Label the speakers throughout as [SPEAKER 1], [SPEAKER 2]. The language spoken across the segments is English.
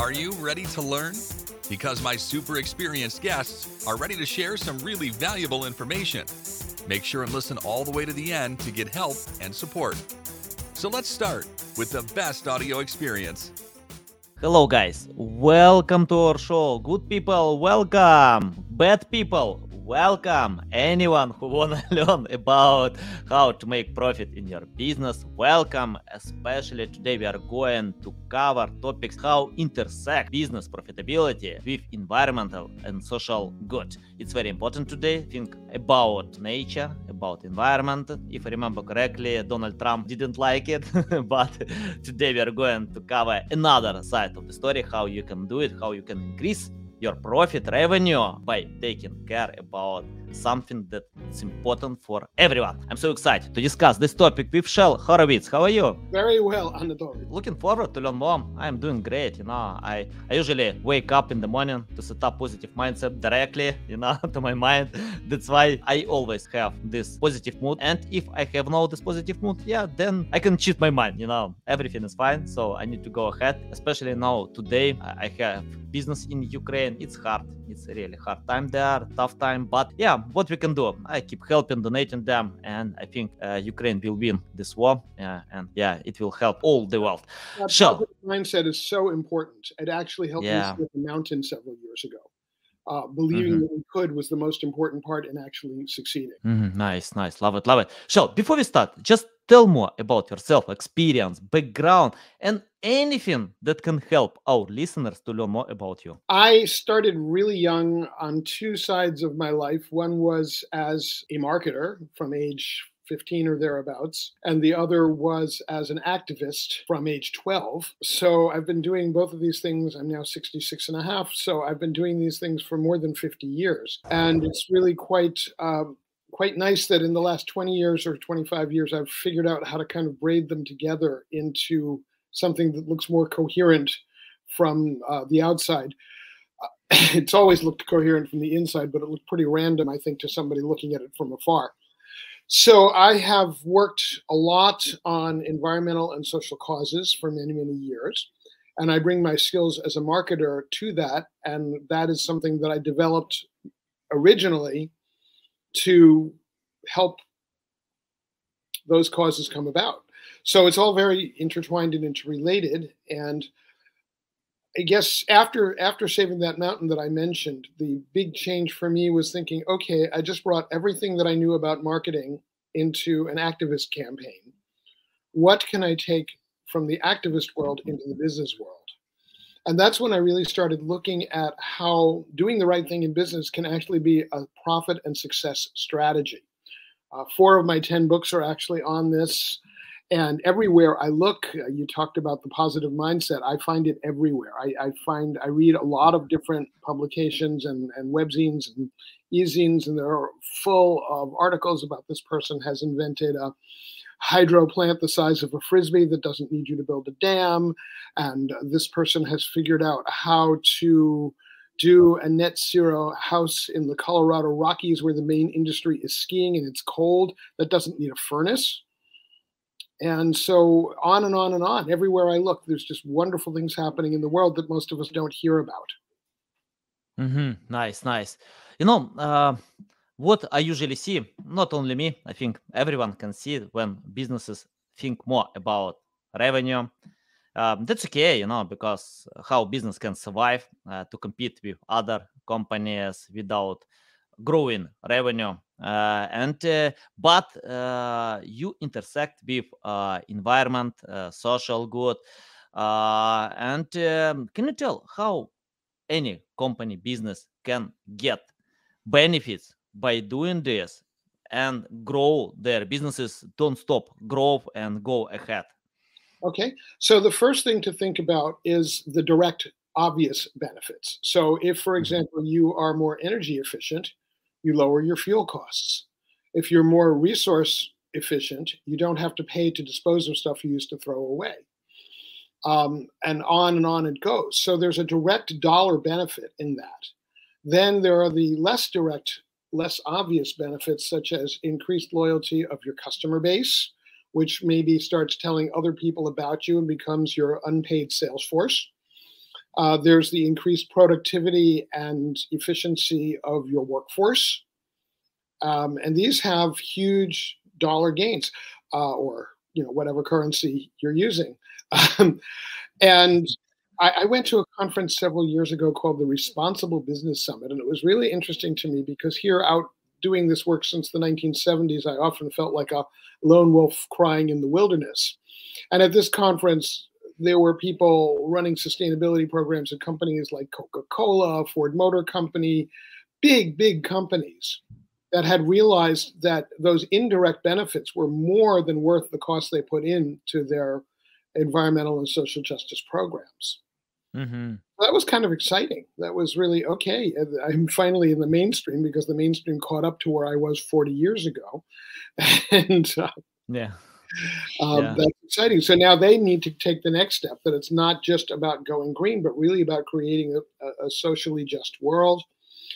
[SPEAKER 1] Are you ready to learn? Because my super experienced guests are ready to share some really valuable information. Make sure and listen all the way to the end to get help and support. So let's start with the best audio experience.
[SPEAKER 2] Hello, guys. Welcome to our show. Good people, welcome. Bad people, welcome. Anyone who wanna learn about how to make profit in your business, welcome. Especially today, we are going to cover topics how intersect business profitability with environmental and social good. It's very important today. Think about nature, about environment. If I remember correctly, Donald Trump didn't like it, but today we are going to cover another side of the story, how you can do it, how you can increase your profit revenue by taking care about something that's important for everyone. I'm so excited to discuss this topic with Shel Horowitz. How are you?
[SPEAKER 3] Very well, Anatoly.
[SPEAKER 2] Looking forward to learn more. I'm doing great. You know, I, I usually wake up in the morning to set up positive mindset directly, you know, to my mind. That's why I always have this positive mood. And if I have no this positive mood, yeah, then I can cheat my mind. You know, everything is fine. So I need to go ahead. Especially now today, I have business in Ukraine. It's hard. It's really hard time there, tough time. But yeah, what we can do? I keep helping, donating them, and I think uh, Ukraine will win this war. Yeah, and yeah, it will help all the world. So
[SPEAKER 3] mindset is so important. It actually helped
[SPEAKER 2] Yeah.
[SPEAKER 3] me with the mountain several years ago. Uh, believing
[SPEAKER 2] Mhm.
[SPEAKER 3] that we could was the most important part in actually succeeding.
[SPEAKER 2] Mhm, Nice, nice. Love it, love it. So, before we start, just tell more about yourself, experience, background, and anything that can help our listeners to learn more about you.
[SPEAKER 3] I started really young on two sides of my life. One was as a marketer from age 15 or thereabouts, and the other was as an activist from age 12. So I've been doing both of these things. I'm now 66 and a half. So I've been doing these things for more than 50 years. And it's really quite. Um, Quite nice that in the last 20 years or 25 years, I've figured out how to kind of braid them together into something that looks more coherent from uh, the outside. Uh, it's always looked coherent from the inside, but it looked pretty random, I think, to somebody looking at it from afar. So I have worked a lot on environmental and social causes for many, many years. And I bring my skills as a marketer to that. And that is something that I developed originally to help those causes come about. So it's all very intertwined and interrelated. And I guess after after saving that mountain that I mentioned, the big change for me was thinking, okay, I just brought everything that I knew about marketing into an activist campaign. What can I take from the activist world into the business world? And that's when I really started looking at how doing the right thing in business can actually be a profit and success strategy. Uh, four of my 10 books are actually on this. And everywhere I look, uh, you talked about the positive mindset. I find it everywhere. I, I find I read a lot of different publications and, and webzines and e-zines, and they're full of articles about this person has invented a hydro plant the size of a frisbee that doesn't need you to build a dam, and this person has figured out how to do a net zero house in the Colorado Rockies where the main industry is skiing and it's cold that doesn't need a furnace. And so on and on and on. Everywhere I look, there's just wonderful things happening in the world that most of us don't hear about.
[SPEAKER 2] Mm-hmm. Nice, nice. You know, uh, what I usually see, not only me, I think everyone can see it when businesses think more about revenue. Um, that's okay, you know, because how business can survive uh, to compete with other companies without growing revenue. Uh, and uh, but uh, you intersect with uh, environment, uh, social good, and um, can you tell how any company business can get benefits by doing this and grow their businesses don't stop grow and go ahead
[SPEAKER 3] Okay. So the first thing to think about is the direct, obvious benefits. So if, for
[SPEAKER 2] Mhm.
[SPEAKER 3] example, you are more energy efficient, you lower your fuel costs. If you're more resource efficient, you don't have to pay to dispose of stuff you used to throw away. Um, and on and on it goes. So there's a direct dollar benefit in that. Then there are the less direct, less obvious benefits, such as increased loyalty of your customer base, which maybe starts telling other people about you and becomes your unpaid sales force. Uh, there's the increased productivity and efficiency of your workforce. Um, and these have huge dollar gains uh, or you know whatever currency you're using. Um, and I, I, went to a conference several years ago called the Responsible Business Summit, and it was really interesting to me because here out doing this work since the 1970s, I often felt like a lone wolf crying in the wilderness. And at this conference, there were people running sustainability programs at companies like Coca Cola, Ford Motor Company, big, big companies that had realized that those indirect benefits were more than worth the cost they put into their environmental and social justice programs. Mm-hmm. That was kind of exciting. That was really okay. I'm finally in the mainstream because the mainstream caught up to where I was 40 years ago, and uh,
[SPEAKER 2] yeah.
[SPEAKER 3] Um, yeah. that's exciting. So now they need to take the next step. That it's not just about going green, but really about creating a, a socially just world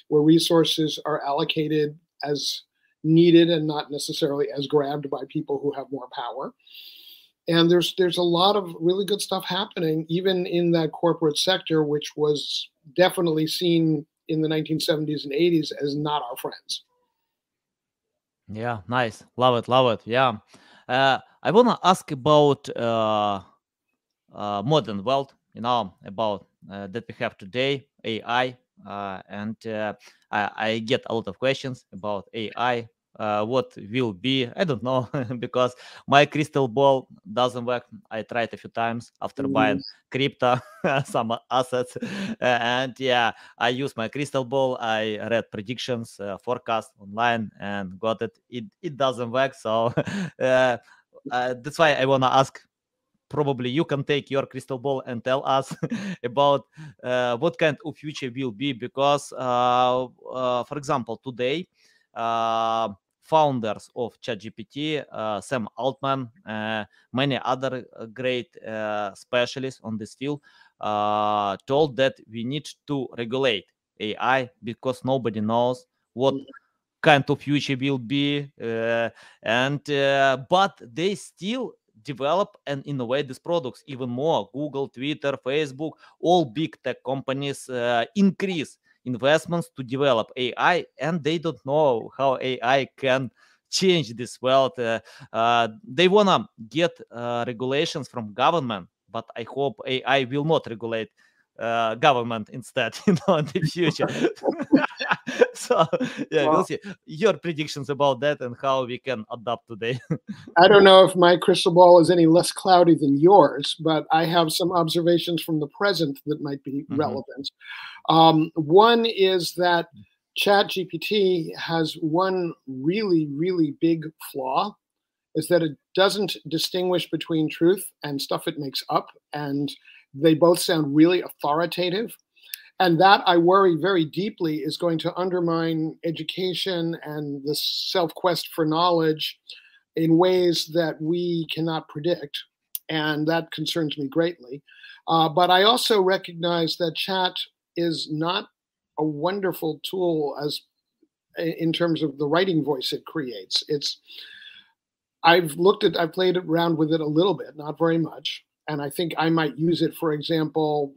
[SPEAKER 3] where resources are allocated as needed and not necessarily as grabbed by people who have more power and there's there's a lot of really good stuff happening even in that corporate sector which was definitely seen in the 1970s and 80s as not our friends.
[SPEAKER 2] Yeah nice. Love it love it. Yeah. Uh, i want to ask about uh, uh, modern world you know about uh, that we have today ai uh, and uh, I, I, get a lot of questions about ai uh, what will be i don't know because my crystal ball doesn't work. I tried a few times after mm. buying crypto some assets. And yeah i use my crystal ball i read predictions uh, forecast online and got it. It, it doesn't work so uh, uh, that's why i want to ask. Probably you can take your crystal ball and tell us about uh, what kind of future will be because uh, for example today founders of ChatGPT, uh, Sam Altman, uh, many other uh, great uh, specialists on this field, uh, told that we need to regulate AI because nobody knows what kind of future will be, uh, and but they still develop and innovate these products even more. Google, Twitter, Facebook, all big tech companies increase investments to develop AI, and they don't know how AI can change this world. Uh, uh, they wanna get uh, regulations from government, but I hope AI will not regulate uh, government instead, you know, in the future. so yeah, well, we'll see your predictions about that and how we can adapt today.
[SPEAKER 3] I don't know if my crystal ball is any less cloudy than yours, but I have some observations from the present that might be mm-hmm. relevant. Um, one is that ChatGPT has one really, really big flaw is that it doesn't distinguish between truth and stuff it makes up. And they both sound really authoritative. And that I worry very deeply is going to undermine education and the self quest for knowledge in ways that we cannot predict. And that concerns me greatly. Uh, but I also recognize that chat is not a wonderful tool as in terms of the writing voice it creates. It's I've looked at I've played around with it a little bit, not very much, and I think I might use it, for example,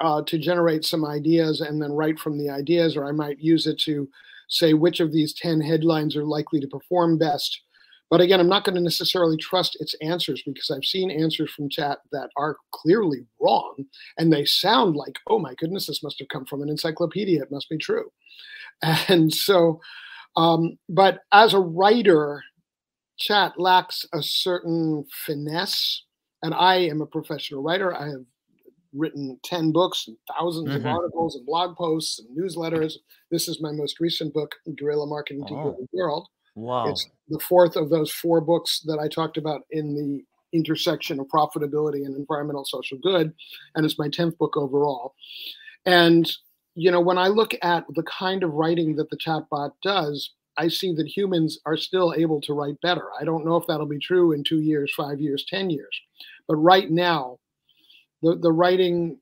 [SPEAKER 3] uh, to generate some ideas and then write from the ideas, or I might use it to say which of these 10 headlines are likely to perform best. But again, I'm not going to necessarily trust its answers because I've seen answers from chat that are clearly wrong and they sound like, oh my goodness, this must have come from an encyclopedia. It must be true. And so, um, but as a writer, chat lacks a certain finesse. And I am a professional writer. I have written 10 books and 1000s mm-hmm. of articles and blog posts and newsletters. This is my most recent book, Guerrilla Marketing to oh. the World.
[SPEAKER 2] Wow.
[SPEAKER 3] It's the fourth of those four books that I talked about in the intersection of profitability and environmental social good. And it's my 10th book overall. And, you know, when I look at the kind of writing that the chatbot does, I see that humans are still able to write better. I don't know if that'll be true in two years, five years, 10 years. But right now, the, the writing,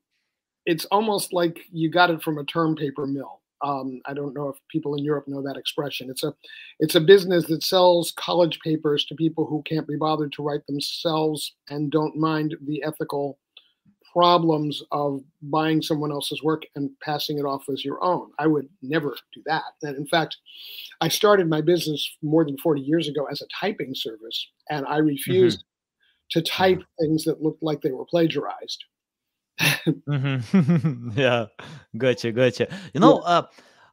[SPEAKER 3] it's almost like you got it from a term paper mill. Um, I don't know if people in Europe know that expression. It's a, it's a business that sells college papers to people who can't be bothered to write themselves and don't mind the ethical problems of buying someone else's work and passing it off as your own. I would never do that. And in fact, I started my business more than 40 years ago as a typing service, and I refused mm-hmm. To type things that looked like they were plagiarized.
[SPEAKER 2] mm-hmm. yeah, gotcha, gotcha. You know, yeah. uh,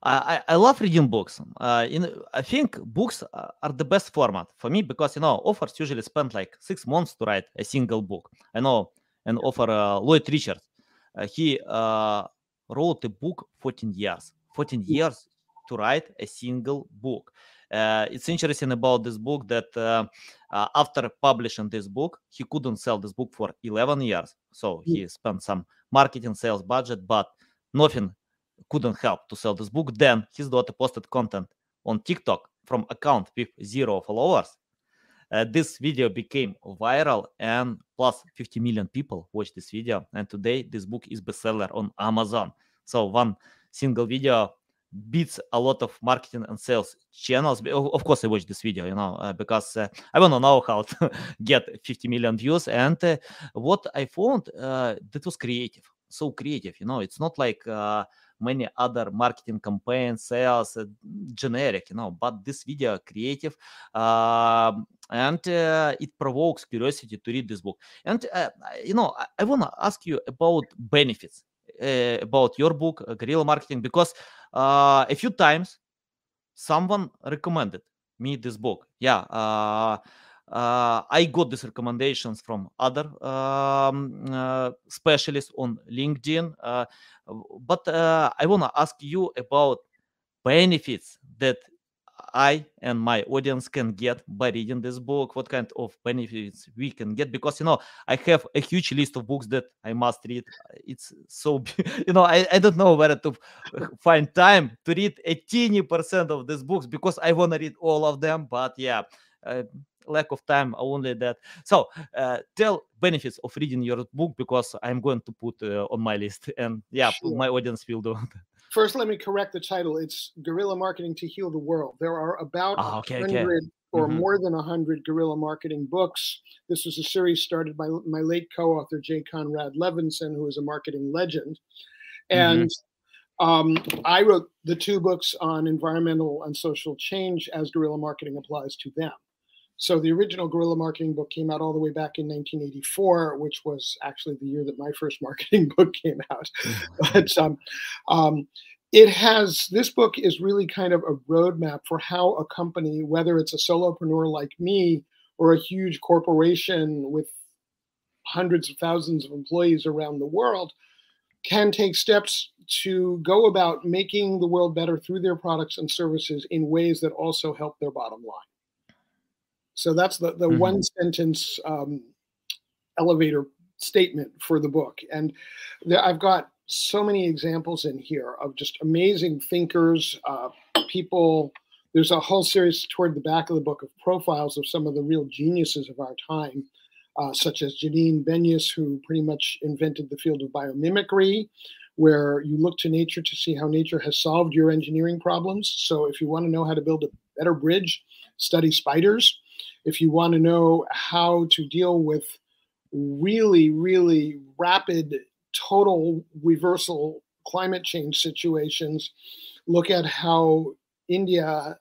[SPEAKER 2] I, I love reading books. Uh, in, I think books are the best format for me because you know authors usually spend like six months to write a single book. I know an author uh, Lloyd Richards. Uh, he uh, wrote a book 14 years. 14 years to write a single book. Uh, it's interesting about this book that uh, uh, after publishing this book, he couldn't sell this book for 11 years. So he spent some marketing sales budget, but nothing couldn't help to sell this book. Then his daughter posted content on TikTok from account with zero followers. Uh, this video became viral and plus 50 million people watched this video. And today this book is bestseller on Amazon. So one single video beats a lot of marketing and sales channels. Of course, I watched this video, you know, uh, because uh, I want to know how to get 50 million views. And uh, what I found uh, that was creative, so creative. You know, it's not like uh, many other marketing campaigns, sales, uh, generic, you know, but this video creative um, and it provokes curiosity to read this book. And, you know, I, I want to ask you about benefits uh, about your book, Guerrilla Marketing, because a few times someone recommended me this book. Yeah. Uh, I got these recommendations from other um, uh, specialists on LinkedIn. Uh, but I want to ask you about benefits that I and my audience can get by reading this book, what kind of benefits we can get. Because, you know, I have a huge list of books that I must read. It's so, you know, I, I don't know where to find time to read a teeny percent of these books because I want to read all of them. But yeah, uh, lack of time only that so uh, tell benefits of reading your book because i'm going to put uh, on my list and yeah sure. my audience will do
[SPEAKER 3] first let me correct the title it's guerrilla marketing to heal the world there are about oh, okay, 100 okay. or mm-hmm. more than 100 guerrilla marketing books this was a series started by my late co-author jay conrad levinson who is a marketing legend and mm-hmm. Um, I wrote the two books on environmental and social change as guerrilla marketing applies to them. So the original guerrilla marketing book came out all the way back in 1984, which was actually the year that my first marketing book came out. but um, um, it has this book is really kind of a roadmap for how a company, whether it's a solopreneur like me or a huge corporation with hundreds of thousands of employees around the world, can take steps to go about making the world better through their products and services in ways that also help their bottom line. So that's the, the mm-hmm. one sentence um, elevator statement for the book. And the, I've got so many examples in here of just amazing thinkers, uh, people. There's a whole series toward the back of the book of profiles of some of the real geniuses of our time, uh, such as Janine Benyus, who pretty much invented the field of biomimicry, where you look to nature to see how nature has solved your engineering problems. So if you want to know how to build a better bridge, study spiders if you want to know how to deal with really, really rapid total reversal climate change situations, look at how India,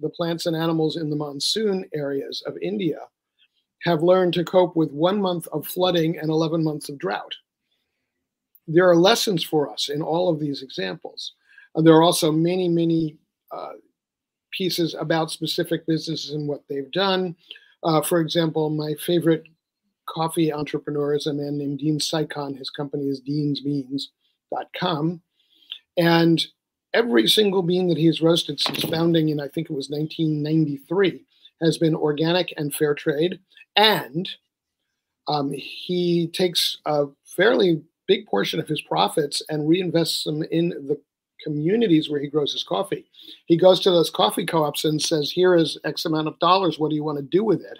[SPEAKER 3] the plants and animals in the monsoon areas of India, have learned to cope with one month of flooding and 11 months of drought. There are lessons for us in all of these examples. There are also many, many uh, pieces about specific businesses and what they've done. Uh, for example, my favorite coffee entrepreneur is a man named Dean Cycon. His company is deansbeans.com. And every single bean that he's roasted since founding in, I think it was 1993, has been organic and fair trade. And um, he takes a fairly big portion of his profits and reinvests them in the communities where he grows his coffee. He goes to those coffee co-ops and says, "Here is X amount of dollars. What do you want to do with it?"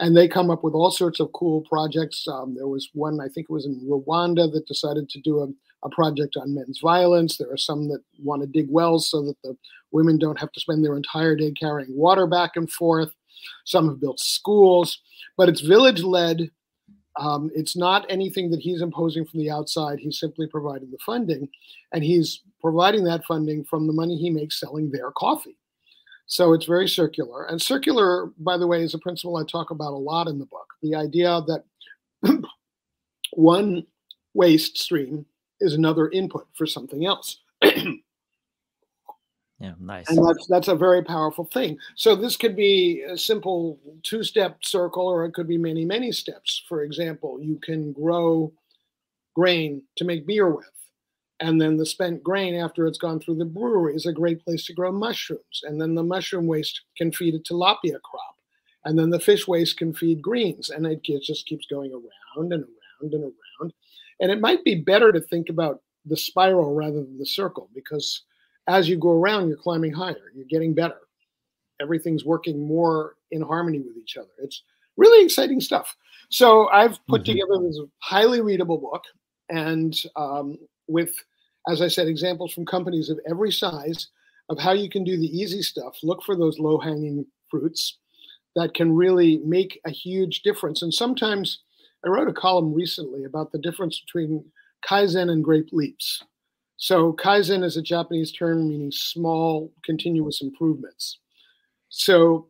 [SPEAKER 3] And they come up with all sorts of cool projects. Um, there was one, I think it was in Rwanda, that decided to do a, a project on men's violence. There are some that want to dig wells so that the women don't have to spend their entire day carrying water back and forth. Some have built schools, but it's village led Um, it's not anything that he's imposing from the outside. He's simply providing the funding, and he's providing that funding from the money he makes selling their coffee. So it's very circular. And circular, by the way, is a principle I talk about a lot in the book. The idea that one waste stream is another input for something else.
[SPEAKER 2] Yeah, nice.
[SPEAKER 3] And that's that's a very powerful thing. So this could be a simple two-step circle, or it could be many, many steps. For example, you can grow grain to make beer with. And then the spent grain after it's gone through the brewery is a great place to grow mushrooms. And then the mushroom waste can feed a tilapia crop. And then the fish waste can feed greens. And it just keeps going around and around and around. And it might be better to think about the spiral rather than the circle because as you go around, you're climbing higher, you're getting better. Everything's working more in harmony with each other. It's really exciting stuff. So I've put mm-hmm. together this highly readable book and um, with, as I said, examples from companies of every size of how you can do the easy stuff. Look for those low hanging fruits that can really make a huge difference. And sometimes I wrote a column recently about the difference between Kaizen and grape Leaps. So Kaizen is a Japanese term meaning small continuous improvements. So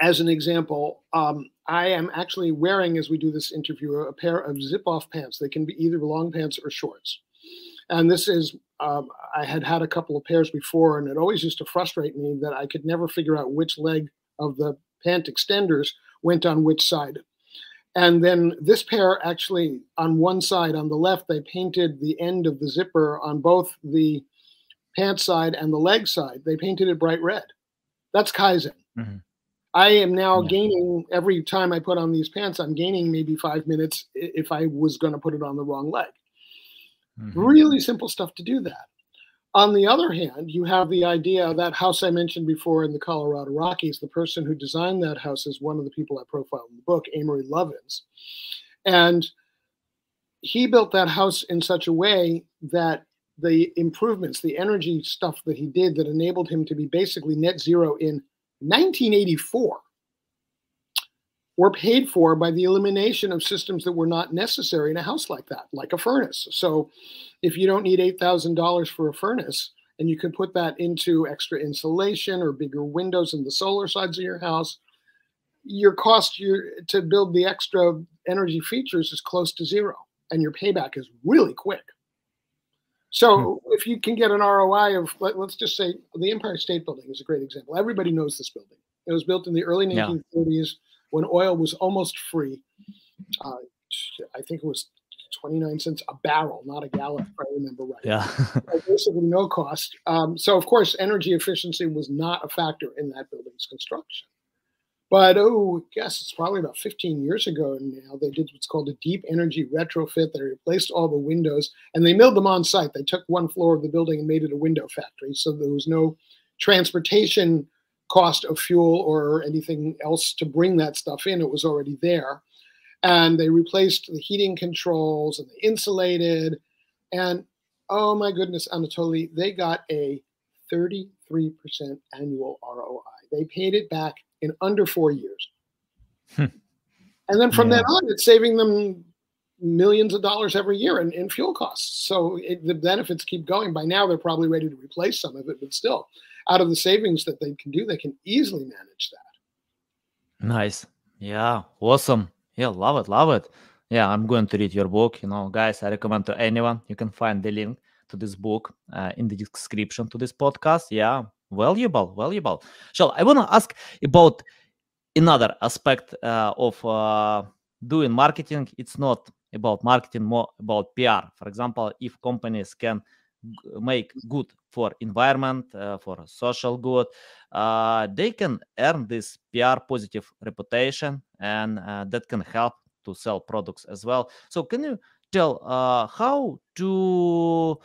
[SPEAKER 3] as an example, um, I am actually wearing, as we do this interview, a pair of zip-off pants. They can be either long pants or shorts. And this is, um, I had had a couple of pairs before, and it always used to frustrate me that I could never figure out which leg of the pant extenders went on which side. And then this pair actually, on one side, on the left, they painted the end of the zipper on both the pant side and the leg side. They painted it bright red. That's Kaizen. Mm-hmm. I am now yeah. gaining every time I put on these pants, I'm gaining maybe five minutes if I was going to put it on the wrong leg. Mm-hmm. Really simple stuff to do that. On the other hand, you have the idea that house I mentioned before in the Colorado Rockies, the person who designed that house is one of the people I profile in the book, Amory Lovins. And he built that house in such a way that the improvements, the energy stuff that he did that enabled him to be basically net zero in 1984 were paid for by the elimination of systems that were not necessary in a house like that, like a furnace. So if you don't need $8,000 for a furnace, and you can put that into extra insulation or bigger windows in the solar sides of your house, your cost your, to build the extra energy features is close to zero, and your payback is really quick. So hmm. if you can get an ROI of, let, us just say, the Empire State Building is a great example. Everybody knows this building. It was built in the early 1930s. When oil was almost free. Uh, I think it was 29 cents a barrel, not a gallon, if I remember right.
[SPEAKER 2] Yeah.
[SPEAKER 3] basically no cost. Um, so, of course, energy efficiency was not a factor in that building's construction. But oh, yes, it's probably about 15 years ago now. They did what's called a deep energy retrofit. They replaced all the windows and they milled them on site. They took one floor of the building and made it a window factory. So there was no transportation cost of fuel or anything else to bring that stuff in. It was already there. And they replaced the heating controls and they insulated. And oh my goodness, Anatoly, they got a 33% annual ROI. They paid it back in under four years. Hmm. And then from yeah. then on, it's saving them millions of dollars every year in, in fuel costs. So it, the benefits keep going. By now, they're probably ready to replace some of it, but still, out of the savings that they can do, they can easily manage that.
[SPEAKER 2] Nice. Yeah. Awesome. Yeah. Love it. Love it. Yeah. I'm going to read your book. You know, guys, I recommend to anyone. You can find the link to this book uh, in the description to this podcast. Yeah. Valuable. Valuable. So I want to ask about another aspect uh, of uh, doing marketing. It's not about marketing, more about PR. For example, if companies can make good for environment uh, for social good uh, they can earn this pr positive reputation and uh, that can help to sell products as well so can you tell uh, how to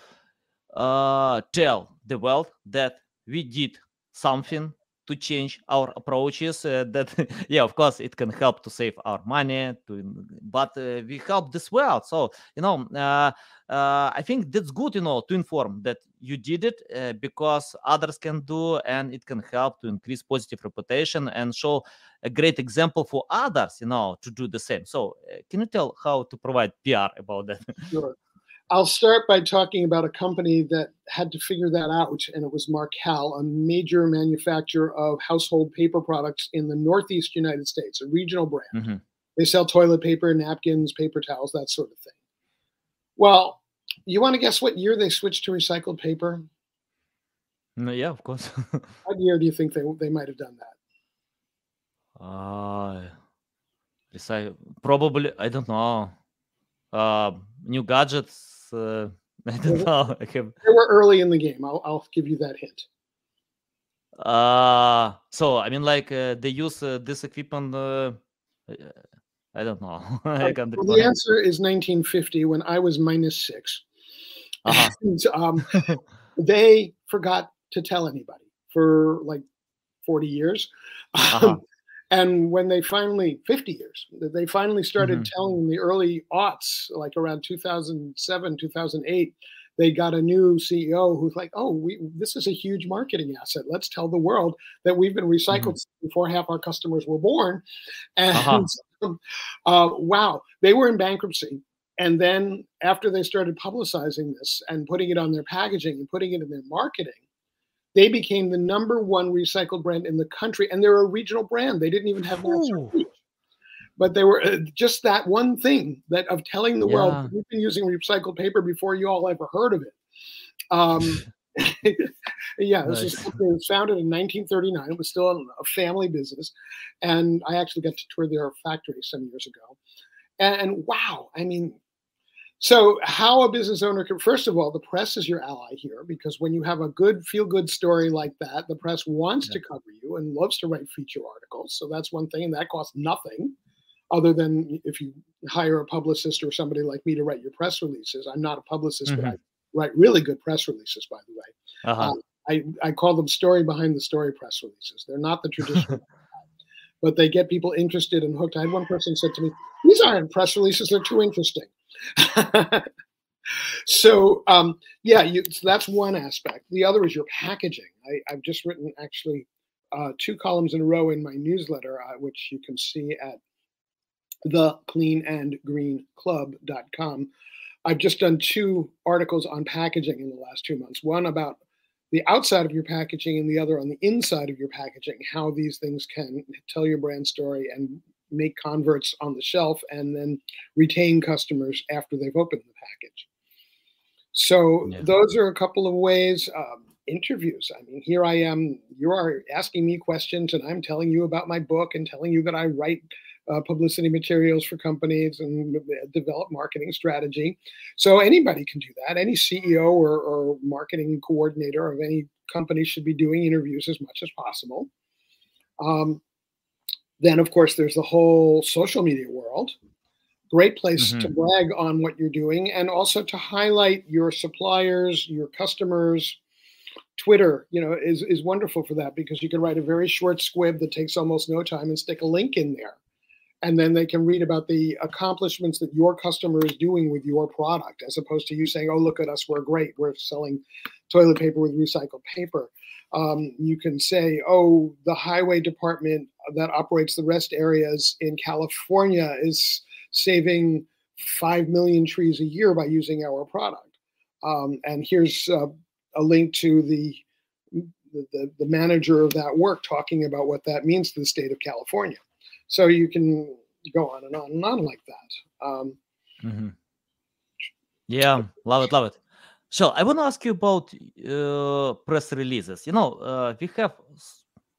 [SPEAKER 2] uh, tell the world that we did something to change our approaches uh, that yeah of course it can help to save our money to but uh, we help this world. So you know uh, uh, i think that's good you know to inform that you did it uh, because others can do and it can help to increase positive reputation and show a great example for others you know to do the same. So uh, can you tell how to provide pr about that?
[SPEAKER 3] Sure I'll start by talking about a company that had to figure that out, and it was Marcal, a major manufacturer of household paper products in the Northeast United States, a regional brand. Mm-hmm. They sell toilet paper, napkins, paper towels, that sort of thing. Well, you want to guess what year they switched to recycled paper?
[SPEAKER 2] No, yeah, of course.
[SPEAKER 3] what year do you think they they might have done
[SPEAKER 2] that? Uh, probably I don't know. Uh, new gadgets uh, I don't know.
[SPEAKER 3] They were early in the game. I'll, I'll give you that hint.
[SPEAKER 2] Uh so I mean, like uh, they use uh, this equipment. Uh, I don't know. I
[SPEAKER 3] well, the answer is 1950 when I was minus 6 uh-huh. and, um, they forgot to tell anybody for like 40 years. Uh-huh. Um, and when they finally 50 years they finally started mm-hmm. telling in the early aughts like around 2007 2008 they got a new ceo who's like oh we, this is a huge marketing asset let's tell the world that we've been recycled mm-hmm. before half our customers were born and uh-huh. uh, wow they were in bankruptcy and then after they started publicizing this and putting it on their packaging and putting it in their marketing they became the number one recycled brand in the country, and they're a regional brand. They didn't even have national reach, but they were uh, just that one thing that of telling the yeah. world we've been using recycled paper before you all ever heard of it. Um, yeah, this nice. was founded in 1939. It was still a family business, and I actually got to tour their factory some years ago. And, and wow, I mean, so, how a business owner can, first of all, the press is your ally here because when you have a good, feel good story like that, the press wants yeah. to cover you and loves to write feature articles. So, that's one thing, and that costs nothing other than if you hire a publicist or somebody like me to write your press releases. I'm not a publicist, mm-hmm. but I mm-hmm. write really good press releases, by the way. Uh-huh. Um, I, I call them story behind the story press releases. They're not the traditional, but they get people interested and hooked. I had one person said to me, These aren't press releases, they're too interesting. so um, yeah, you, so that's one aspect. The other is your packaging. I, have just written actually uh, two columns in a row in my newsletter, uh, which you can see at thecleanandgreenclub.com. I've just done two articles on packaging in the last two months. One about the outside of your packaging and the other on the inside of your packaging, how these things can tell your brand story and make converts on the shelf and then retain customers after they've opened the package. So yeah. those are a couple of ways. Um, interviews. I mean, here I am. You are asking me questions, and I'm telling you about my book and telling you that I write uh, publicity materials for companies and develop marketing strategy. So anybody can do that. Any CEO or, or marketing coordinator of any company should be doing interviews as much as possible. Um, then, of course, there's the whole social media world. Great place mm-hmm. to brag on what you're doing and also to highlight your suppliers, your customers. Twitter, you know, is, is wonderful for that because you can write a very short squib that takes almost no time and stick a link in there. And then they can read about the accomplishments that your customer is doing with your product, as opposed to you saying, oh, look at us, we're great. We're selling toilet paper with recycled paper. Um, you can say, oh, the highway department that operates the rest areas in California is saving 5 million trees a year by using our product. Um, and here's uh, a link to the, the, the manager of that work talking about what that means to the state of California. So you can go on and on and on like that. Um,
[SPEAKER 2] mm-hmm. Yeah, love it, love it. So I want to ask you about uh, press releases. You know, uh, we have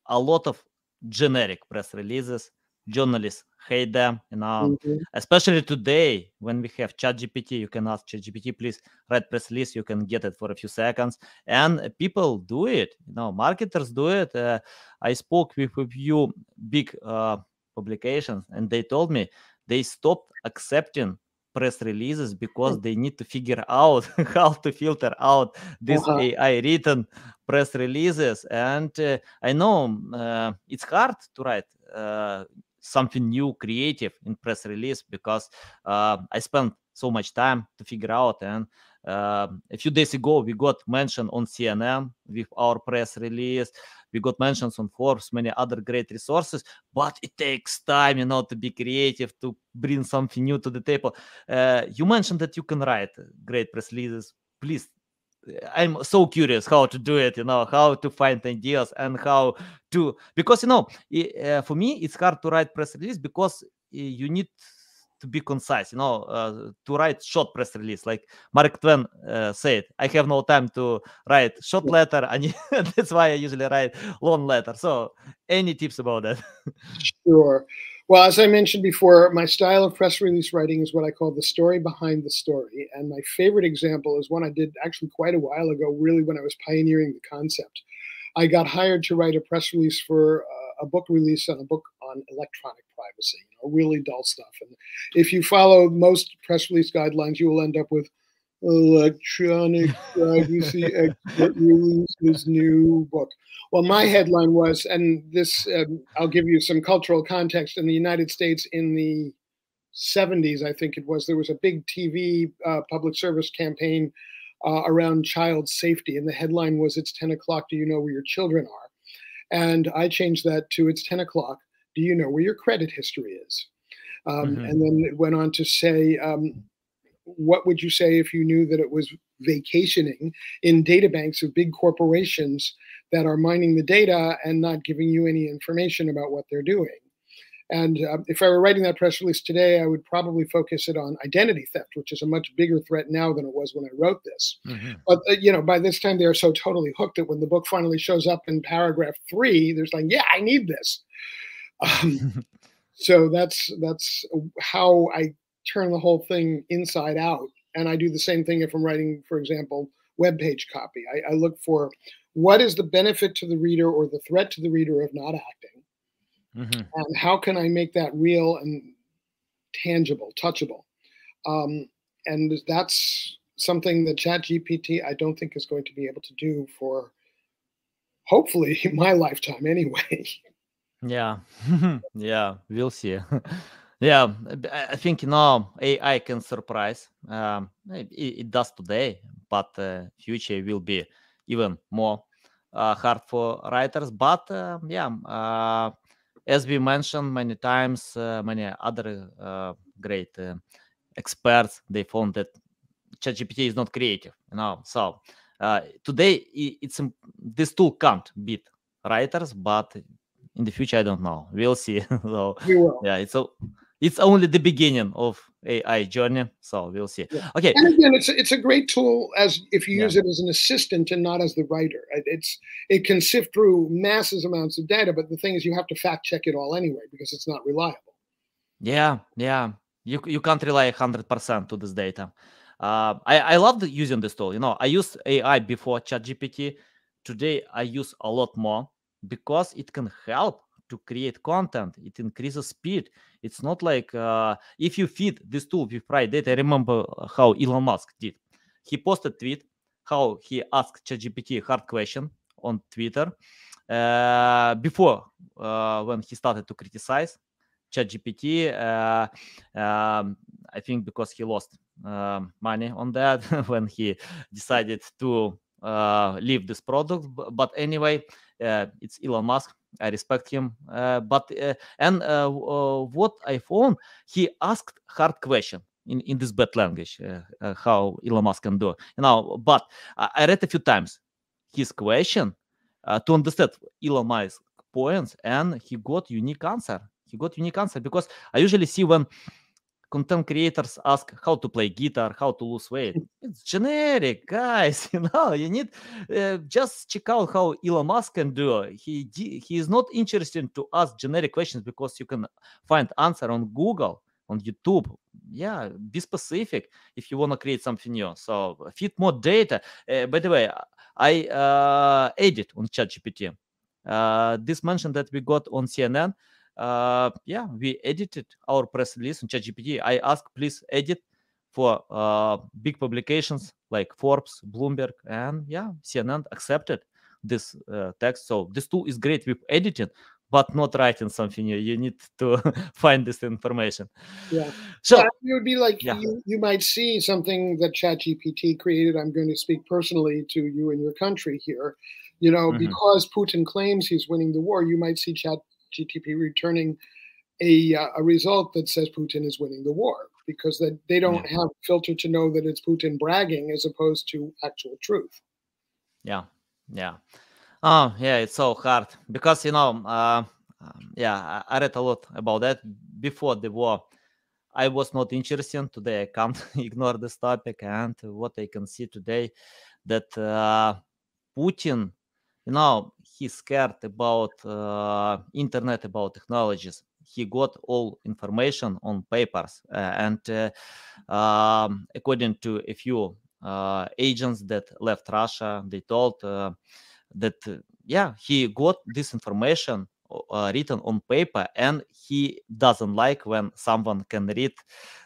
[SPEAKER 2] a lot of generic press releases. Journalists hate them, you know, mm-hmm. especially today when we have ChatGPT. You can ask ChatGPT, please write press release. You can get it for a few seconds, and people do it. You know, marketers do it. Uh, I spoke with a few big uh, publications, and they told me they stopped accepting press releases because they need to figure out how to filter out these
[SPEAKER 3] Uh-huh.
[SPEAKER 2] AI written press releases. And uh, I know uh, it's hard to write uh, something new, creative in press release because uh, I spent so much time to figure out. And uh, a few days ago, we got mentioned on CNN with our press release. We got mentions on Forbes, many other great resources, but it takes time, you know, to be creative, to bring something new to the table. Uh, you mentioned that you can write great press releases. Please, uh, I'm so curious how to do it, you know, how to find ideas and how to, because, you know, for me, it's hard to write press release because you need to be concise, you know, uh, to write short press release. Like Mark Twain uh, said, I have no time to write short letter, and that's why I usually write long letter. So, any tips about that?
[SPEAKER 3] Sure. Well, as I mentioned before, my style of press release writing is what I call the story behind the story. And my favorite example is one I did actually quite a while ago, really when I was pioneering the concept. I got hired to write a press release for uh, a book release on a book on electronic privacy, you know, really dull stuff. And if you follow most press release guidelines, you will end up with electronic privacy expert releases new book. Well, my headline was, and this, um, I'll give you some cultural context. In the United States in the 70s, I think it was, there was a big TV uh, public service campaign uh, around child safety. And the headline was, It's 10 o'clock. Do you know where your children are? And I changed that to, It's 10 o'clock. Do you know where your credit history is? Um,
[SPEAKER 2] Mhm.
[SPEAKER 3] And then it went on to say, um, what would you say if you knew that it was vacationing in data banks of big corporations that are mining the data and not giving you any information about what they're doing? And uh, if I were writing that press release today, I would probably focus it on identity theft, which is a much bigger threat now than it was when I wrote this. But uh, you know, by this time they are so totally hooked that when the book finally shows up in paragraph three, there's like, yeah, I need this. Um, so that's that's how I turn the whole thing inside out. And I do the same thing if I'm writing, for example, web page copy. I, I look for what is the benefit to the reader or the threat to the reader of not acting,
[SPEAKER 2] Mhm.
[SPEAKER 3] and how can I make that real and tangible, touchable. Um, and that's something that ChatGPT I don't think is going to be able to do for hopefully my lifetime anyway.
[SPEAKER 2] Yeah, yeah, we'll see. yeah, I think you know AI can surprise. Um, it, it does today, but uh, future will be even more uh, hard for writers. But uh, yeah, uh, as we mentioned many times, uh, many other uh, great uh, experts they found that ChatGPT is not creative. You know, so uh, today i- it's im- this tool can't beat writers, but in the future, I don't know. We'll see. so
[SPEAKER 3] We
[SPEAKER 2] yeah, it's a, it's only the beginning of AI journey. So we'll see.
[SPEAKER 3] Yeah.
[SPEAKER 2] Okay.
[SPEAKER 3] And again, it's it's a great tool as if you
[SPEAKER 2] Yeah.
[SPEAKER 3] use it as an assistant and not as the writer. It's it can sift through massive amounts of data, but the thing is, you have to fact check it all anyway because it's not reliable.
[SPEAKER 2] Yeah, yeah. You you can't rely hundred percent to this data. Uh, I I love using this tool. You know, I used AI before ChatGPT. Today I use a lot more because it can help to create content. It increases speed. It's not like uh, if you feed this tool with right data. I remember how Elon Musk did. He posted tweet how he asked ChatGPT hard question on Twitter uh, before uh, when he started to criticize ChatGPT. Uh, um, I think because he lost um, money on that when he decided to uh, leave this product. But anyway, uh, it's Elon Musk. I respect him. Uh, but uh, and what I found, he asked hard question in, in this bad language. How Elon Musk can do, you know. But I, read a few times his question to understand Elon Musk points, and he got unique answer. He got unique answer because I usually see when content creators ask how to play guitar, how to lose weight. It's generic, guys. You know, you need uh, just check out how Elon Musk can do. He he is not interested to ask generic questions because you can find answer on Google, on YouTube. Yeah, be specific if you want to create something new. So feed more data. Uh, by the way, I uh, edit on ChatGPT. Uh, this mention that we got on CNN. Uh, yeah, we edited our press release on ChatGPT. I asked, please edit for uh, big publications like Forbes, Bloomberg, and yeah, CNN accepted this uh, text. So this tool is great with editing, but not writing something new. You need to find this information.
[SPEAKER 3] Yeah.
[SPEAKER 2] So
[SPEAKER 3] it would be like
[SPEAKER 2] Yeah.
[SPEAKER 3] you, you might see something that ChatGPT created. I'm going to speak personally to you and your country here. You know,
[SPEAKER 2] Mhm.
[SPEAKER 3] because Putin claims he's winning the war, you might see ChatGPT returning a uh, a result that says Putin is winning the war because that they don't have a filter to know that it's Putin bragging as opposed to actual truth.
[SPEAKER 2] yeah, yeah. Oh, yeah, it's so hard because you know, uh, um, yeah, I I read a lot about that before the war. I was not interested. Today, I can't ignore this topic, and what I can see today, that uh, Putin, you know, he's scared about uh, internet, about technologies. He got all information on papers, uh, and uh, um, according to a few uh, agents that left Russia, they told that yeah, he got this information uh, written on paper, and he doesn't like when someone can read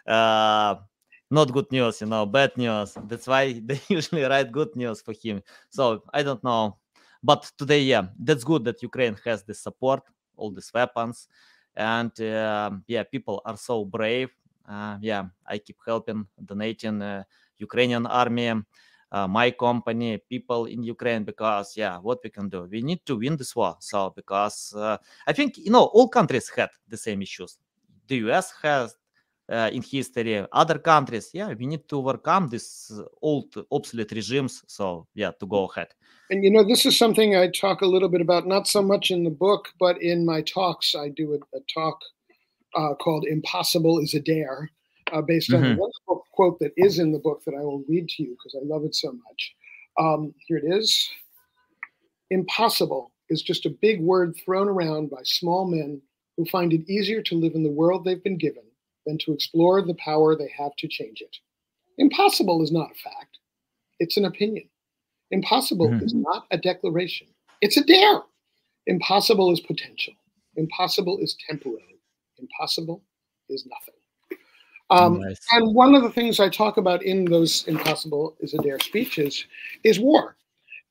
[SPEAKER 2] uh, not good news, you know, bad news. That's why they usually write good news for him. So I don't know, but today, yeah, that's good that Ukraine has this support, all these weapons, and um yeah, people are so brave. Uh, yeah, I keep helping, donating uh, Ukrainian army, uh, my company, people in Ukraine, because yeah, what we can do, we need to win this war. So because uh, I think you know all countries had the same issues. The US has uh, in history, other countries. Yeah, we need to overcome these uh, old obsolete regimes. So yeah, to go ahead.
[SPEAKER 3] And you know, this is something I talk a little bit about, not so much in the book, but in my talks. I do a, a talk uh, called Impossible is a Dare, uh, based on a
[SPEAKER 2] Mhm.
[SPEAKER 3] wonderful quote that is in the book that I will read to you because I love it so much. Um, here it is Impossible is just a big word thrown around by small men who find it easier to live in the world they've been given than to explore the power they have to change it. Impossible is not a fact, it's an opinion. Impossible
[SPEAKER 2] Mhm.
[SPEAKER 3] is not a declaration, it's a dare. Impossible is potential, impossible is temporary, impossible is nothing. Um,
[SPEAKER 2] Nice.
[SPEAKER 3] and one of the things I talk about in those Impossible is a Dare speeches is war.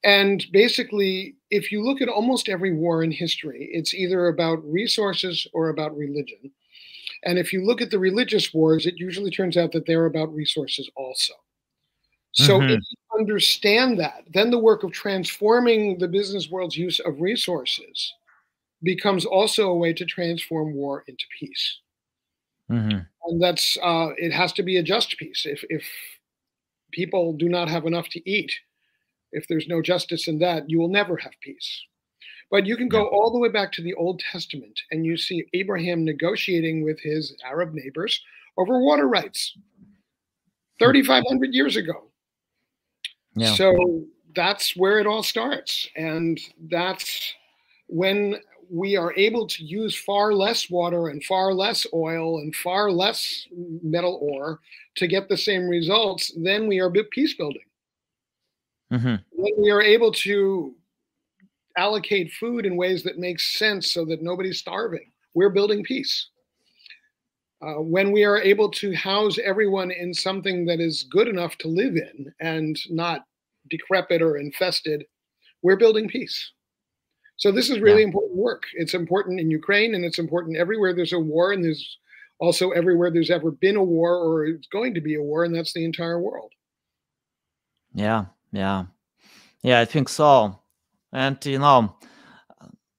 [SPEAKER 3] And basically, if you look at almost every war in history, it's either about resources or about religion. And if you look at the religious wars, it usually turns out that they're about resources also. So
[SPEAKER 2] Mhm.
[SPEAKER 3] if you understand that, then the work of transforming the business world's use of resources becomes also a way to transform war into peace
[SPEAKER 2] Mhm.
[SPEAKER 3] and that's uh, it has to be a just peace. If if people do not have enough to eat, if there's no justice in that, you will never have peace. But you can go
[SPEAKER 2] Yeah.
[SPEAKER 3] all the way back to the Old Testament, and you see Abraham negotiating with his Arab neighbors over water rights, 3,500 years ago.
[SPEAKER 2] Yeah.
[SPEAKER 3] So that's where it all starts. And that's when we are able to use far less water and far less oil and far less metal ore to get the same results, then we are peace building.
[SPEAKER 2] Mhm.
[SPEAKER 3] When we are able to allocate food in ways that make sense so that nobody's starving, we're building peace. Uh, when we are able to house everyone in something that is good enough to live in and not decrepit or infested, we're building peace. So this is really
[SPEAKER 2] Yeah.
[SPEAKER 3] important work. It's important in Ukraine and it's important everywhere there's a war and there's also everywhere there's ever been a war or it's going to be a war and that's the entire world.
[SPEAKER 2] Yeah, yeah, yeah. I think so. And you know,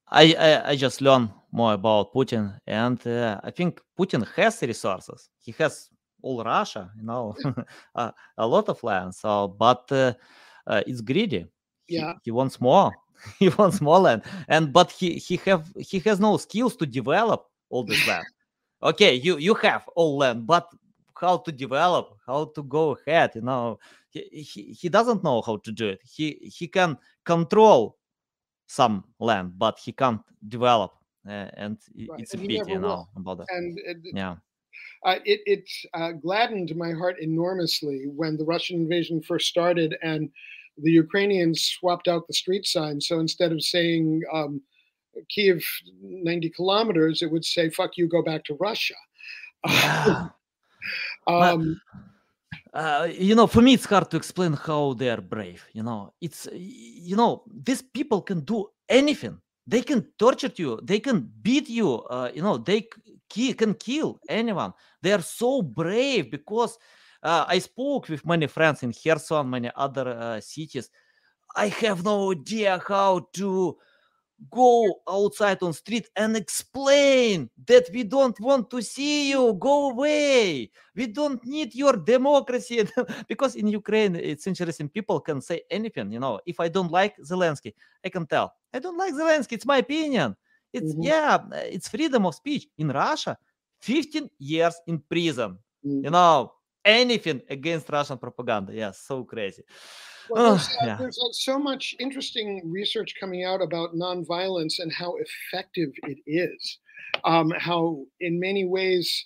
[SPEAKER 2] I I, I just learned more about Putin, and uh, I think Putin has resources. He has all Russia, you know, a, a lot of land. So, but uh, uh, it's greedy. He,
[SPEAKER 3] Yeah.
[SPEAKER 2] he wants more. he wants more land, and but he he have he has no skills to develop all this land. Okay, you you have all land, but how to develop, how to go ahead, you know, he, he, he doesn't know how to do it. He he can control some land, but he can't develop, uh, and
[SPEAKER 3] Right,
[SPEAKER 2] it's a
[SPEAKER 3] and he
[SPEAKER 2] pity, know, about that.
[SPEAKER 3] And it,
[SPEAKER 2] Yeah,
[SPEAKER 3] uh, it, it uh, gladdened my heart enormously when the Russian invasion first started and the Ukrainians swapped out the street signs. So instead of saying um, Kiev 90 kilometers, it would say, fuck you, go back to Russia.
[SPEAKER 2] yeah,
[SPEAKER 3] um,
[SPEAKER 2] uh, you know, for me, it's hard to explain how they are brave. You know, it's you know, these people can do anything. They can torture you. They can beat you. Uh, you know, they ki- can kill anyone. They are so brave because uh, I spoke with many friends in Kherson, many other uh, cities. I have no idea how to go outside on street and explain that we don't want to see you. Go away. We don't need your democracy. Because in ukraine it's interesting. People can say anything you know. If i don't like zelensky i can tell i don't like zelensky. It's my opinion. It's mm-hmm. yeah it's freedom of speech in russia. 15 years in prison. Mm-hmm. you know anything against russian propaganda. Yeah so crazy
[SPEAKER 3] well, there's, uh, yeah. there's uh, so much interesting research coming out about nonviolence and how effective it is. Um, how, in many ways,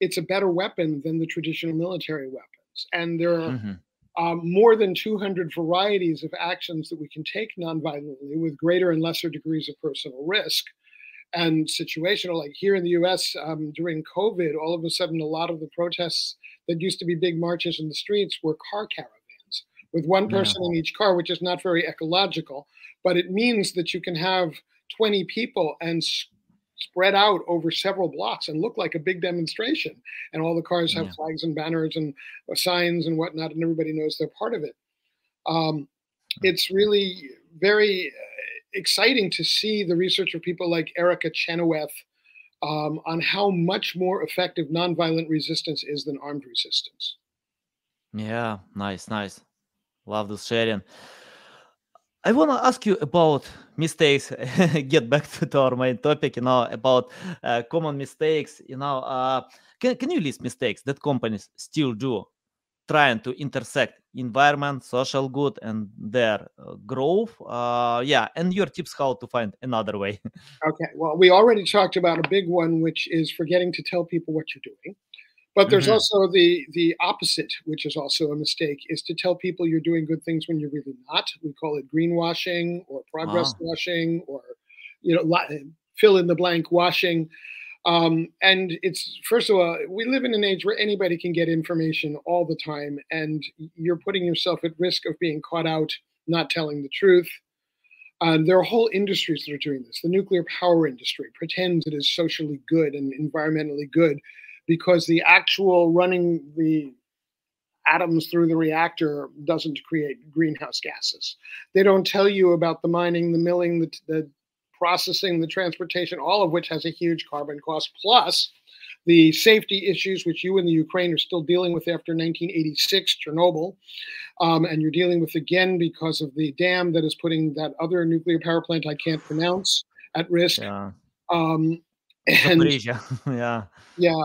[SPEAKER 3] it's a better weapon than the traditional military weapons. And there are mm-hmm. um, more than 200 varieties of actions that we can take nonviolently with greater and lesser degrees of personal risk and situational. Like here in the US um, during COVID, all of a sudden, a lot of the protests that used to be big marches in the streets were car caravans with one person in each car, which is not very ecological, but it means that you can have 20 people and s- spread out over several blocks and look like a big demonstration. And all the cars have yeah. flags and banners and uh, signs and whatnot, and everybody knows they're part of it. Um, it's really very uh, exciting to see the research of people like Erica Chenoweth um, on how much more effective nonviolent resistance is than armed resistance.
[SPEAKER 2] Yeah, nice, nice. Love this sharing. I want to ask you about mistakes. Get back to, our main topic, you know, about uh, common mistakes. You know, uh, can, can you list mistakes that companies still do trying to intersect environment, social good, and their uh, growth? Uh, yeah, and your tips how to find another way.
[SPEAKER 3] okay, well, we already talked about a big one, which is forgetting to tell people what you're doing. But there's mm-hmm. also the the opposite, which is also a mistake, is to tell people you're doing good things when you're really not. We call it greenwashing or progress wow. washing or you know fill in the blank washing. Um, and it's first of all, we live in an age where anybody can get information all the time, and you're putting yourself at risk of being caught out not telling the truth. Um, there are whole industries that are doing this. The nuclear power industry pretends it is socially good and environmentally good because the actual running the atoms through the reactor doesn't create greenhouse gases. They don't tell you about the mining, the milling, the, the processing, the transportation, all of which has a huge carbon cost, plus the safety issues, which you in the Ukraine are still dealing with after 1986, Chernobyl. Um, and you're dealing with again because of the dam that is putting that other nuclear power plant I can't pronounce at risk. Yeah. Um,
[SPEAKER 2] and yeah.
[SPEAKER 3] Yeah.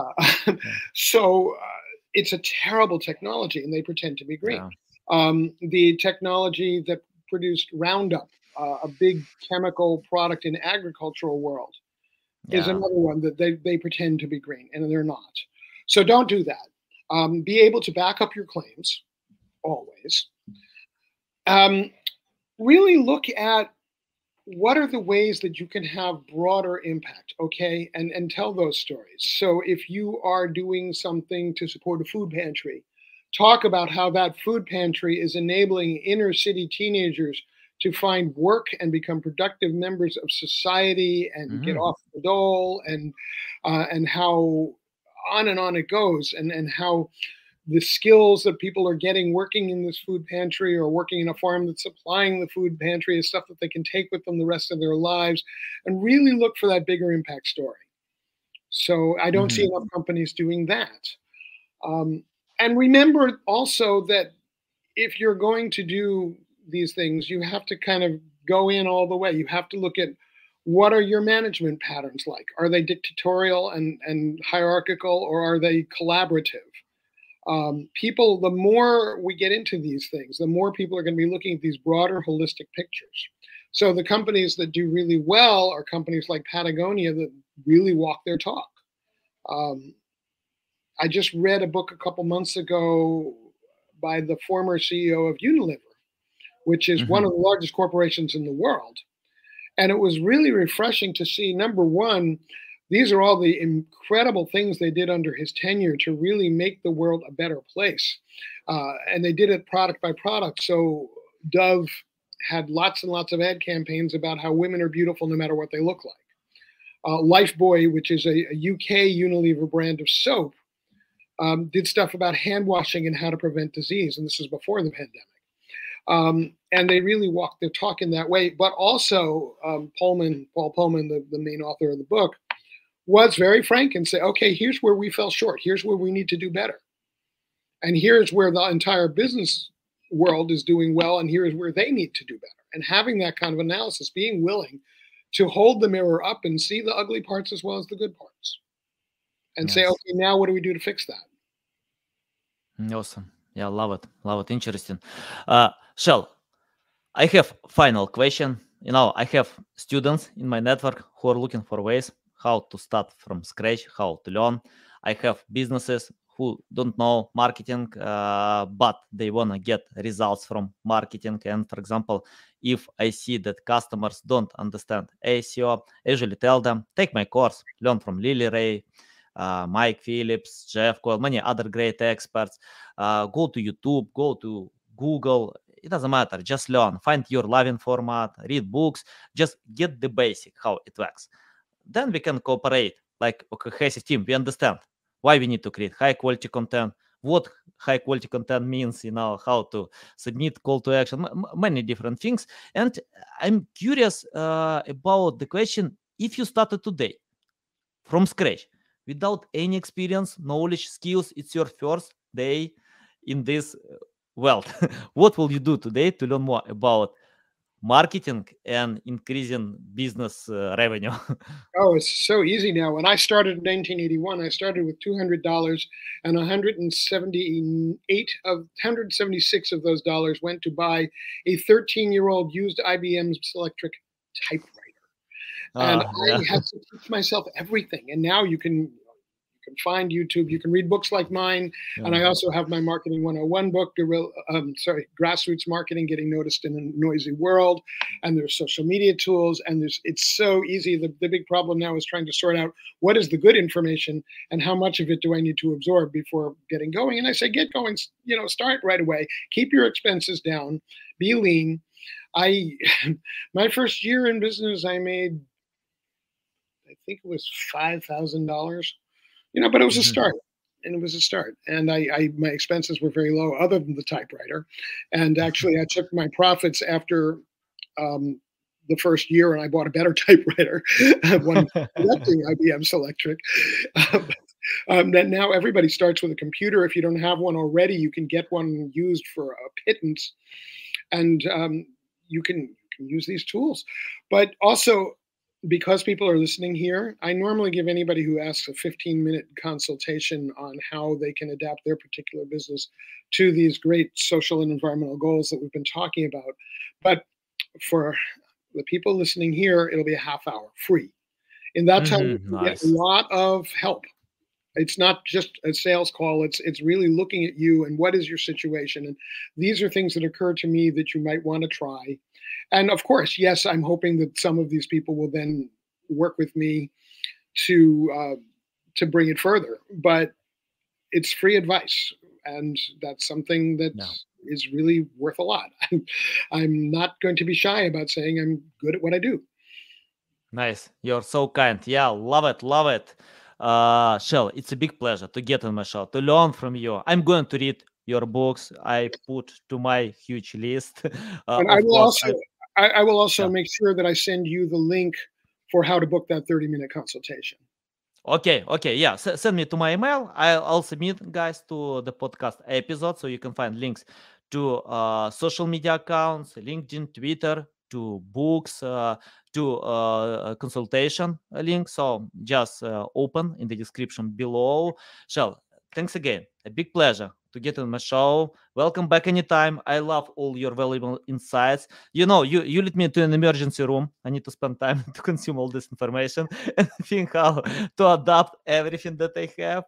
[SPEAKER 3] so uh, it's a terrible technology, and they pretend to be green. Yeah. Um, the technology that produced Roundup, uh, a big chemical product in agricultural world, yeah. is another one that they, they pretend to be green, and they're not. So don't do that. Um, be able to back up your claims always. Um, really look at what are the ways that you can have broader impact okay and and tell those stories so if you are doing something to support a food pantry talk about how that food pantry is enabling inner city teenagers to find work and become productive members of society and mm-hmm. get off the dole and uh, and how on and on it goes and and how the skills that people are getting working in this food pantry or working in a farm that's supplying the food pantry is stuff that they can take with them the rest of their lives and really look for that bigger impact story. So I don't mm-hmm. see enough companies doing that. Um, and remember also that if you're going to do these things, you have to kind of go in all the way. You have to look at what are your management patterns like? Are they dictatorial and, and hierarchical or are they collaborative? Um, people, the more we get into these things, the more people are going to be looking at these broader holistic pictures. So the companies that do really well are companies like Patagonia that really walk their talk. Um, I just read a book a couple months ago by the former CEO of Unilever, which is mm-hmm. one of the largest corporations in the world. And it was really refreshing to see number one, these are all the incredible things they did under his tenure to really make the world a better place. Uh, and they did it product by product. So Dove had lots and lots of ad campaigns about how women are beautiful no matter what they look like. Uh, Lifebuoy, which is a, a, UK Unilever brand of soap, um, did stuff about hand washing and how to prevent disease. And this was before the pandemic. Um, and they really walk their talk in that way. But also, um, Polman, Paul Polman, the, the main author of the book, was very frank and say, okay, here's where we fell short. Here's where we need to do better. And here's where the entire business world is doing well, and here's where they need to do better. And having that kind of analysis, being willing to hold the mirror up and see the ugly parts as well as the good parts. And yes. say, okay, now what do we do to fix that?
[SPEAKER 2] Awesome. Yeah, love it. Love it. Interesting. Uh, Shel, I have final question. You know, I have students in my network who are looking for ways how to start from scratch, how to learn. I have businesses who don't know marketing, uh, but they want to get results from marketing. And for example, if I see that customers don't understand SEO, I usually tell them, take my course, learn from Lily Ray, uh, Mike Phillips, Jeff Coyle, many other great experts. Uh, go to YouTube, go to Google. It doesn't matter. Just learn. Find your loving format. Read books. Just get the basic how it works. Then we can cooperate like a cohesive team. We understand why we need to create high quality content what high quality content means you know how to submit call to action many different things and i'm curious uh, about the question if you started today from scratch without any experience knowledge skills it's your first day in this uh, world what will you do today to learn more about marketing and increasing business uh, revenue?
[SPEAKER 3] oh, it's so easy now. When I started in 1981, I started with $200 and 178 of 176 of those dollars went to buy a 13-year-old used IBM electric typewriter. And uh, yeah. I had to teach myself everything. And now you can can find YouTube. You can read books like mine, and I also have my Marketing 101 book, um, sorry, Grassroots Marketing: Getting Noticed in a Noisy World. And there's social media tools, and there's it's so easy. The, the big problem now is trying to sort out what is the good information and how much of it do I need to absorb before getting going. And I say, get going. You know, start right away. Keep your expenses down. Be lean. I my first year in business, I made I think it was five thousand dollars you know, but it was a mm-hmm. start and it was a start. And I, I, my expenses were very low, other than the typewriter. And actually, I took my profits after um, the first year, and I bought a better typewriter, one collecting IBM Selectric. um, that now everybody starts with a computer. If you don't have one already, you can get one used for a pittance, and um, you can, you can use these tools. But also, because people are listening here, I normally give anybody who asks a 15 minute consultation on how they can adapt their particular business to these great social and environmental goals that we've been talking about. But for the people listening here, it'll be a half hour free. In that time, mm-hmm, you nice. get a lot of help. It's not just a sales call. It's it's really looking at you and what is your situation. And these are things that occur to me that you might want to try and of course, yes, I'm hoping that some of these people will then work with me to uh, to bring it further. But it's free advice, and that's something that no. is really worth a lot. I'm, I'm not going to be shy about saying I'm good at what I do.
[SPEAKER 2] Nice, you're so kind. Yeah, love it, love it. Uh, Shel, it's a big pleasure to get on my show, to learn from you. I'm going to read your books. I put to my huge list.
[SPEAKER 3] Uh, and I will also, I, I, I will also yeah. make sure that I send you the link for how to book that 30 minute consultation.
[SPEAKER 2] Okay, okay, yeah. S- send me to my email. I'll, I'll submit guys to the podcast episode so you can find links to uh, social media accounts, LinkedIn, Twitter, to books, uh, to uh, consultation link. So just uh, open in the description below. Shel, thanks again. A big pleasure to get on my show. Welcome back anytime. I love all your valuable insights. You know, you, you lead me to an emergency room. I need to spend time to consume all this information and think how to adapt everything that I have.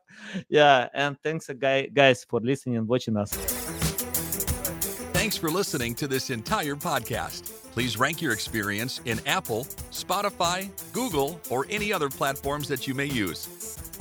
[SPEAKER 2] Yeah, and thanks, uh, guys, for listening and watching us.
[SPEAKER 1] Thanks for listening to this entire podcast. Please rank your experience in Apple, Spotify, Google, or any other platforms that you may use.